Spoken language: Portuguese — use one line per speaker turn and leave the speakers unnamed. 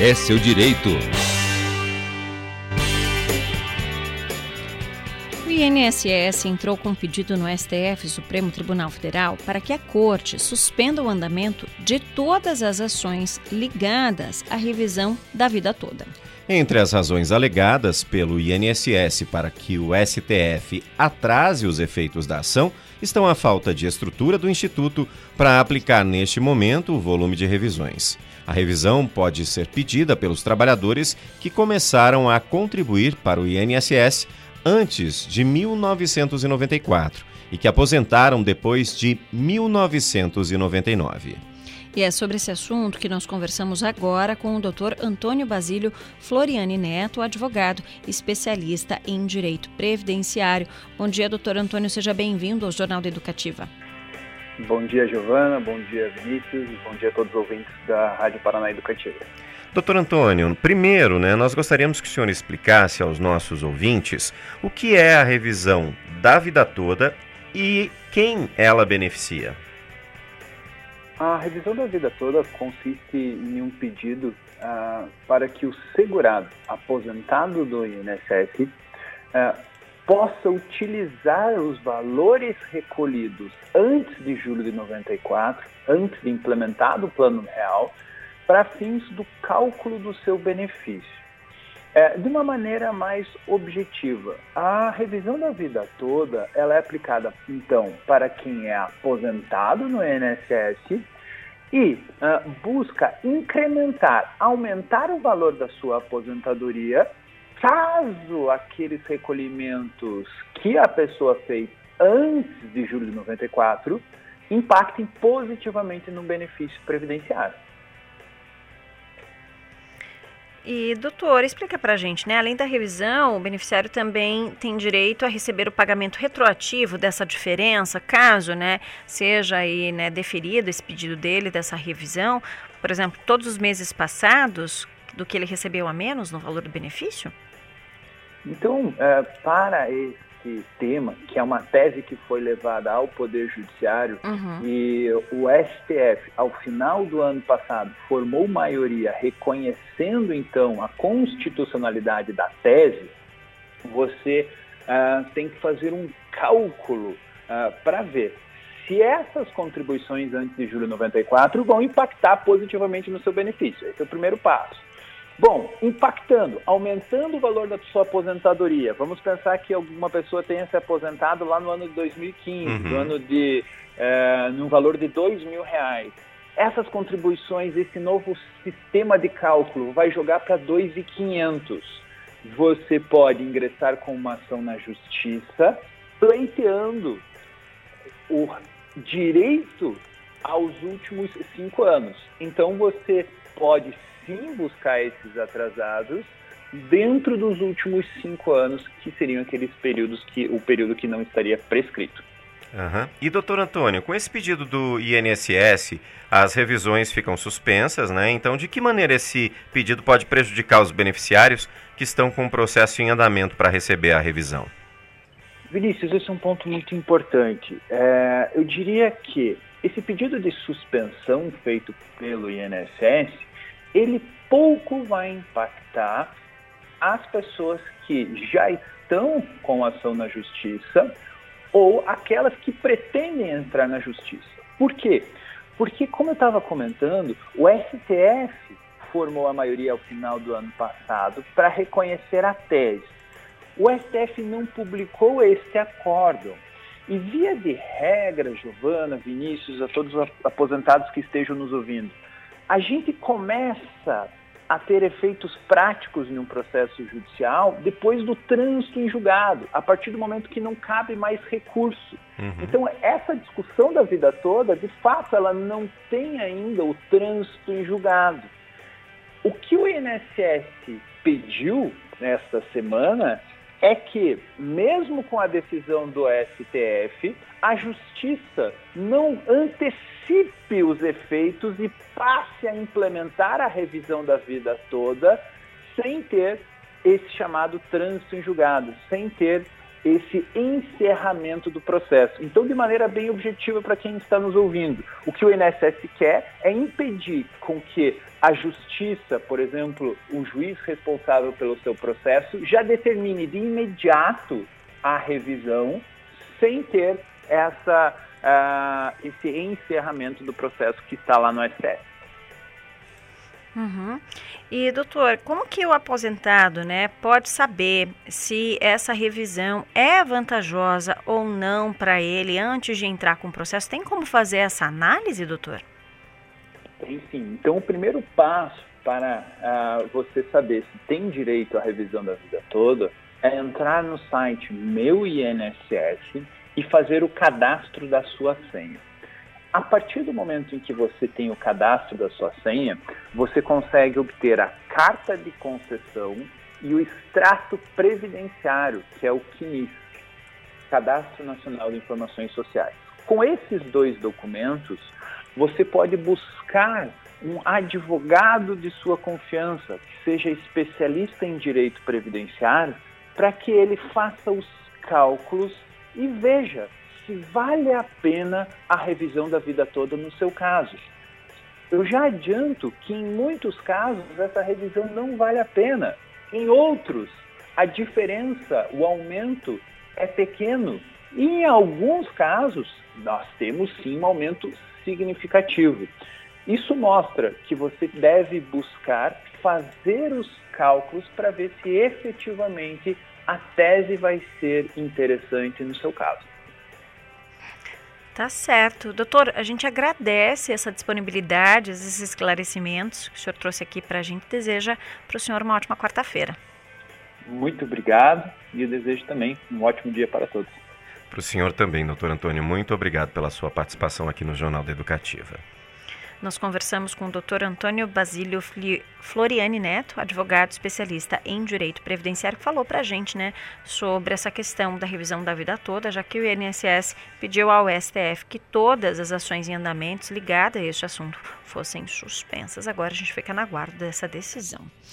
É seu direito.
O INSS entrou com um pedido no STF, Supremo Tribunal Federal, para que a Corte suspenda o andamento de todas as ações ligadas à revisão da vida toda.
Entre as razões alegadas pelo INSS para que o STF atrase os efeitos da ação estão a falta de estrutura do Instituto para aplicar neste momento o volume de revisões. A revisão pode ser pedida pelos trabalhadores que começaram a contribuir para o INSS antes de 1994 e que aposentaram depois de 1999.
E é sobre esse assunto que nós conversamos agora com o Dr. Antônio Basílio Floriani Neto, advogado especialista em direito previdenciário. Bom dia, doutor Antônio, seja bem-vindo ao Jornal da Educativa.
Bom dia, Giovana, bom dia, Vinícius, bom dia a todos os ouvintes da Rádio Paraná Educativa.
Doutor Antônio, primeiro, né, nós gostaríamos que o senhor explicasse aos nossos ouvintes o que é a revisão da vida toda e quem ela beneficia.
A revisão da vida toda consiste em um pedido uh, para que o segurado aposentado do INSS uh, ah, possa utilizar os valores recolhidos antes de julho de 94, antes de implementado o plano real, para fins do cálculo do seu benefício. É, de uma maneira mais objetiva, a revisão da vida toda ela é aplicada então para quem é aposentado no INSS e uh, busca incrementar, aumentar o valor da sua aposentadoria, caso aqueles recolhimentos que a pessoa fez antes de julho de 94 impactem positivamente no benefício previdenciário.
E, doutor, explica pra gente, né? Além da revisão, o beneficiário também tem direito a receber o pagamento retroativo dessa diferença, caso, né, seja aí, né, deferido esse pedido dele, dessa revisão, por exemplo, todos os meses passados, do que ele recebeu a menos no valor do benefício?
Então, é, para esse esse tema, que é uma tese que foi levada ao Poder Judiciário, uhum. e o STF, ao final do ano passado, formou maioria reconhecendo então a constitucionalidade da tese, você uh, tem que fazer um cálculo uh, para ver se essas contribuições antes de julho de 94 vão impactar positivamente no seu benefício. Esse é o primeiro passo. Bom, impactando, aumentando o valor da sua aposentadoria. Vamos pensar que alguma pessoa tenha se aposentado lá no ano de 2015, uhum. no ano de, é, no valor de dois mil reais. Essas contribuições, esse novo sistema de cálculo vai jogar para 2.500. Você pode ingressar com uma ação na justiça, pleiteando o direito aos últimos cinco anos. Então você pode sim buscar esses atrasados dentro dos últimos cinco anos, que seriam aqueles períodos que o período que não estaria prescrito.
Uhum. E doutor Antônio, com esse pedido do INSS, as revisões ficam suspensas, né? Então, de que maneira esse pedido pode prejudicar os beneficiários que estão com o processo em andamento para receber a revisão?
Vinícius, esse é um ponto muito importante. É, eu diria que esse pedido de suspensão feito pelo INSS ele pouco vai impactar as pessoas que já estão com ação na justiça ou aquelas que pretendem entrar na justiça. Por quê? Porque, como eu estava comentando, o STF formou a maioria ao final do ano passado para reconhecer a tese. O STF não publicou este acórdão. E via de regra, Giovana, Vinícius, a todos os aposentados que estejam nos ouvindo, a gente começa a ter efeitos práticos em um processo judicial depois do trânsito em julgado, a partir do momento que não cabe mais recurso. Uhum. Então, essa discussão da vida toda, de fato, ela não tem ainda o trânsito em julgado. O que o INSS pediu nesta semana é que, mesmo com a decisão do STF, a justiça não antecipe os efeitos e passe a implementar a revisão da vida toda sem ter esse chamado trânsito em julgado, sem ter esse encerramento do processo. Então, de maneira bem objetiva para quem está nos ouvindo, o que o INSS quer é impedir com que a justiça, por exemplo, o juiz responsável pelo seu processo, já determine de imediato a revisão sem ter essa, uh, esse encerramento do processo que está lá no STF.
Uhum. E doutor, como que o aposentado, né, pode saber se essa revisão é vantajosa ou não para ele antes de entrar com o processo? Tem como fazer essa análise, doutor?
Tem sim. Então, o primeiro passo para uh, você saber se tem direito à revisão da vida toda é entrar no site Meu INSS e fazer o cadastro da sua senha. A partir do momento em que você tem o cadastro da sua senha, você consegue obter a carta de concessão e o extrato previdenciário, que é o CNIS, Cadastro Nacional de Informações Sociais. Com esses dois documentos, você pode buscar um advogado de sua confiança, que seja especialista em direito previdenciário, para que ele faça os cálculos e veja se vale a pena a revisão da vida toda no seu caso. Eu já adianto que em muitos casos essa revisão não vale a pena. Em outros, a diferença, o aumento é pequeno. E em alguns casos, nós temos sim um aumento significativo. Isso mostra que você deve buscar fazer os cálculos para ver se efetivamente a tese vai ser interessante no seu caso.
Tá certo. Doutor, a gente agradece essa disponibilidade, esses esclarecimentos que o senhor trouxe aqui para a gente. Deseja para o senhor uma ótima quarta-feira.
Muito obrigado e eu desejo também um ótimo dia para todos.
Para o senhor também, doutor Antônio, muito obrigado pela sua participação aqui no Jornal da Educativa.
Nós conversamos com o Dr. Antônio Basílio Floriani Neto, advogado especialista em direito previdenciário, que falou para a gente né, sobre essa questão da revisão da vida toda, já que o INSS pediu ao STF que todas as ações em andamentos ligadas a este assunto fossem suspensas. Agora a gente fica na guarda dessa decisão.